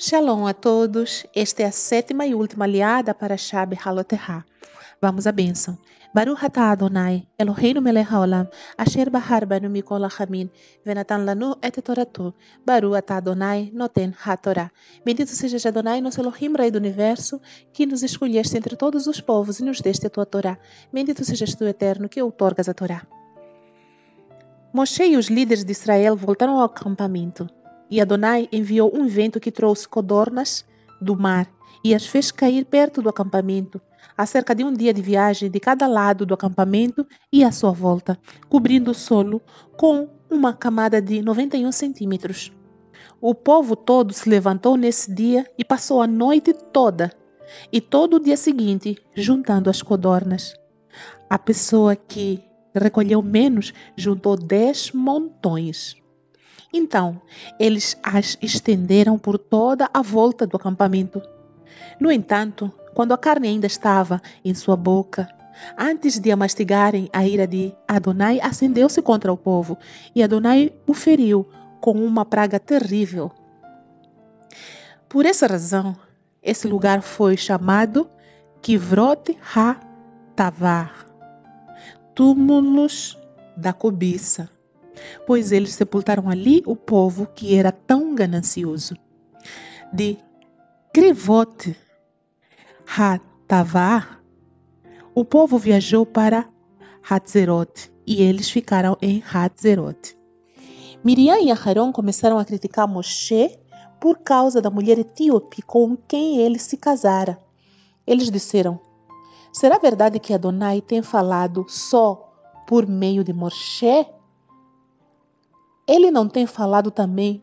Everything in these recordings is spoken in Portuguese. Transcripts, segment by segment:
Shalom a todos. Esta é a sétima e última aliada para Shab Haloterra. Vamos à bênção. Baruch atah Adonai, Eloheinu melech haolam, asher bahar banu mikol hachamin, venatan lanu et toratu. Baruch atah Adonai, noten ha-torah. Bendito seja Adonai, nosso Elohim, Rei do Universo, que nos escolheste entre todos os povos e nos deste a tua Torá. Bendito sejas tu, Eterno, que outorgas a Torá. Moshe e os líderes de Israel voltaram ao acampamento. E Adonai enviou um vento que trouxe codornas do mar e as fez cair perto do acampamento, a cerca de um dia de viagem de cada lado do acampamento e à sua volta, cobrindo o solo com uma camada de 91 centímetros. O povo todo se levantou nesse dia e passou a noite toda, e todo o dia seguinte juntando as codornas. A pessoa que recolheu menos juntou dez montões. Então, eles as estenderam por toda a volta do acampamento. No entanto, quando a carne ainda estava em sua boca, antes de a mastigarem, a ira de Adonai acendeu-se contra o povo, e Adonai o feriu com uma praga terrível. Por essa razão, esse lugar foi chamado Kivrot Ha-Tavar, túmulos da cobiça pois eles sepultaram ali o povo que era tão ganancioso. De Krivot Hatavar, o povo viajou para Hatzerot e eles ficaram em Hatzerot. Miriam e Aharon começaram a criticar Moshe por causa da mulher etíope com quem ele se casara. Eles disseram: Será verdade que Adonai tem falado só por meio de Moshe? Ele não tem falado também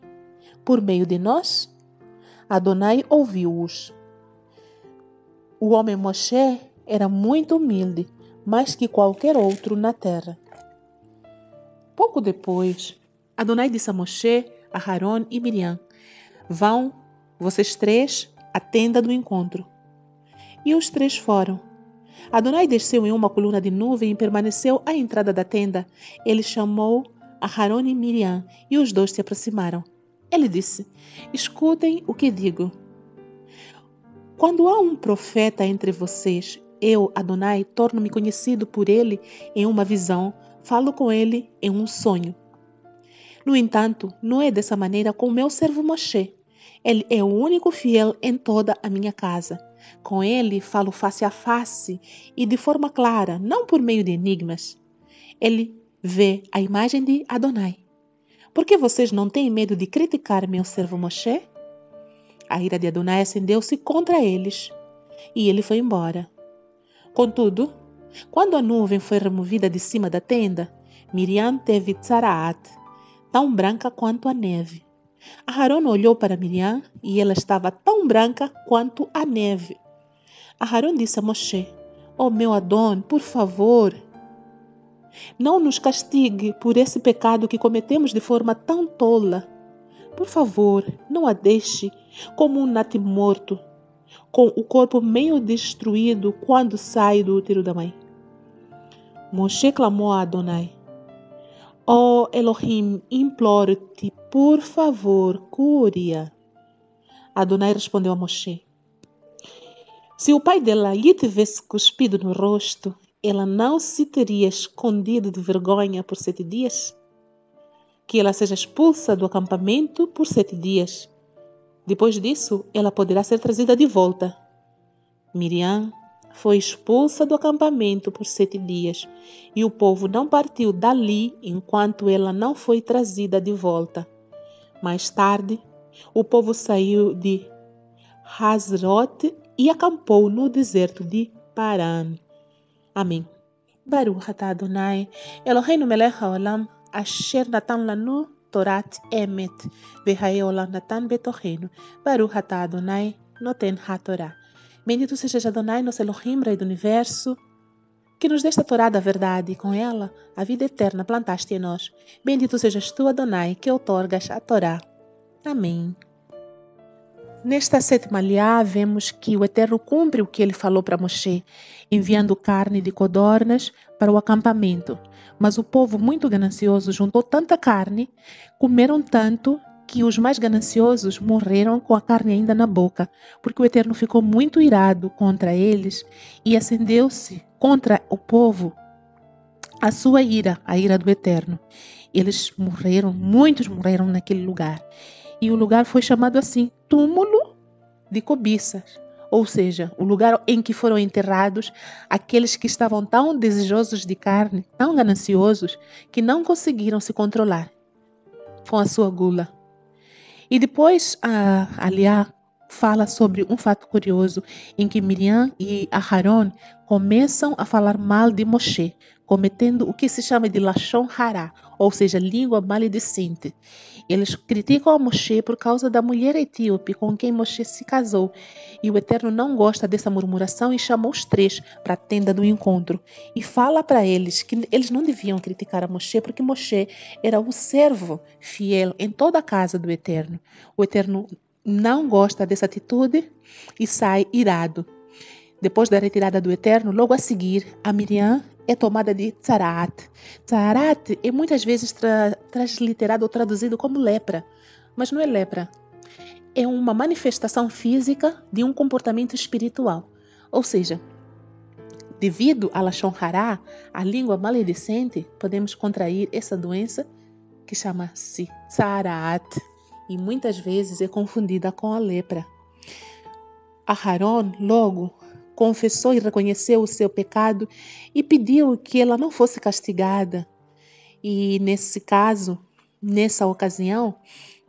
por meio de nós? Adonai ouviu-os. O homem Moshe era muito humilde, mais que qualquer outro na terra. Pouco depois, Adonai disse a Moshe, a Haron e Miriam: Vão, vocês três, à tenda do encontro. E os três foram. Adonai desceu em uma coluna de nuvem e permaneceu à entrada da tenda. Ele chamou a Harone e Miriam, e os dois se aproximaram. Ele disse: Escutem o que digo. Quando há um profeta entre vocês, eu, Adonai, torno-me conhecido por ele em uma visão, falo com ele em um sonho. No entanto, não é dessa maneira com meu servo Moshe. Ele é o único fiel em toda a minha casa. Com ele falo face a face e de forma clara, não por meio de enigmas. Ele vê a imagem de Adonai. Por que vocês não têm medo de criticar meu servo Moshe? A ira de Adonai acendeu-se contra eles e ele foi embora. Contudo, quando a nuvem foi removida de cima da tenda, Miriam teve tzaraat, tão branca quanto a neve. Aharon olhou para Miriam e ela estava tão branca quanto a neve. Aharon disse a Moshe: Oh meu Adon, por favor, não nos castigue por esse pecado que cometemos de forma tão tola. Por favor, não a deixe como um natimorto, com o corpo meio destruído quando sai do útero da mãe. Moshe clamou a Adonai. Oh Elohim, imploro-te, por favor, cure-a. Adonai respondeu a Moshe. Se o pai dela lhe tivesse cuspido no rosto, ela não se teria escondido de vergonha por sete dias? Que ela seja expulsa do acampamento por sete dias. Depois disso, ela poderá ser trazida de volta. Miriam foi expulsa do acampamento por sete dias, e o povo não partiu dali enquanto ela não foi trazida de volta. Mais tarde, o povo saiu de Hazrot e acampou no deserto de Paran. Amém. Baruch atah Adonai, Eloheinu melech haolam, asher natan lanu torat emet, vehae olam natan betochenu. Baruch atah Adonai, noten ha-torah. Bendito seja Adonai, nosso Elohim, Rei do Universo, que nos desta Torá da verdade e com ela a vida eterna plantaste em nós. Bendito sejas tu, Adonai, que outorgas a Torá. Amém. Nesta sétima aliá, vemos que o Eterno cumpre o que ele falou para Moshe, enviando carne de codornas para o acampamento. Mas o povo, muito ganancioso, juntou tanta carne, comeram tanto que os mais gananciosos morreram com a carne ainda na boca, porque o Eterno ficou muito irado contra eles e acendeu-se contra o povo a sua ira, a ira do Eterno. Eles morreram, muitos morreram naquele lugar. E o lugar foi chamado assim: túmulo de cobiças. Ou seja, o lugar em que foram enterrados aqueles que estavam tão desejosos de carne, tão gananciosos, que não conseguiram se controlar com a sua gula. E depois a Aliá fala sobre um fato curioso em que Miriam e Aharon começam a falar mal de Moshe, cometendo o que se chama de Lashon Hara, ou seja, língua maledicente. Eles criticam a Moshe por causa da mulher etíope com quem Moshe se casou. E o Eterno não gosta dessa murmuração e chamou os três para a tenda do encontro. E fala para eles que eles não deviam criticar a Moshe, porque Moshe era um servo fiel em toda a casa do Eterno. O Eterno não gosta dessa atitude e sai irado. Depois da retirada do Eterno, logo a seguir, a Miriam é tomada de tzarat. Tzarat é muitas vezes tra transliterado ou traduzido como lepra, mas não é lepra. É uma manifestação física de um comportamento espiritual. Ou seja, devido a Lashon Hará, a língua maledicente, podemos contrair essa doença que chama-se tzarat e muitas vezes é confundida com a lepra. Aharon, logo, confessou e reconheceu o seu pecado e pediu que ela não fosse castigada. E nesse caso, nessa ocasião,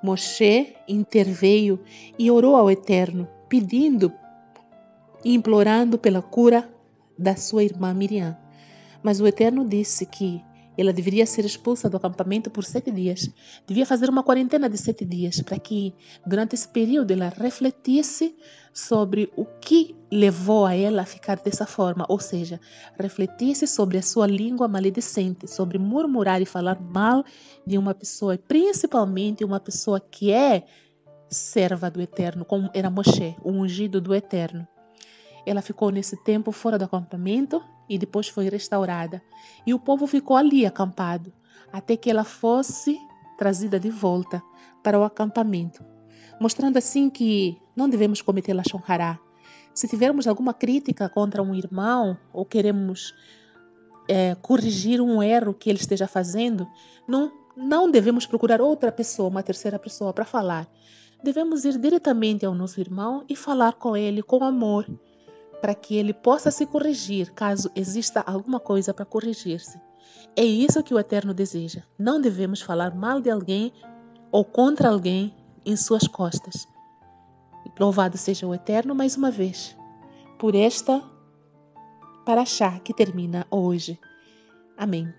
Moshe interveio e orou ao Eterno, pedindo e implorando pela cura da sua irmã Miriam. Mas o Eterno disse que ela deveria ser expulsa do acampamento por sete dias. Devia fazer uma quarentena de sete dias para que, durante esse período, ela refletisse sobre o que levou a ela a ficar dessa forma, ou seja, refletisse sobre a sua língua maledicente, sobre murmurar e falar mal de uma pessoa, principalmente uma pessoa que é serva do Eterno, como era Moshe, o ungido do Eterno. Ela ficou nesse tempo fora do acampamento e depois foi restaurada. E o povo ficou ali acampado até que ela fosse trazida de volta para o acampamento, mostrando assim que não devemos cometer lashon hará. Se tivermos alguma crítica contra um irmão ou queremos é, corrigir um erro que ele esteja fazendo, não, não devemos procurar outra pessoa, uma terceira pessoa, para falar. Devemos ir diretamente ao nosso irmão e falar com ele com amor para que ele possa se corrigir caso exista alguma coisa para corrigir-se. É isso que o Eterno deseja. Não devemos falar mal de alguém ou contra alguém em suas costas. Louvado seja o Eterno mais uma vez por esta paraxá que termina hoje. Amém.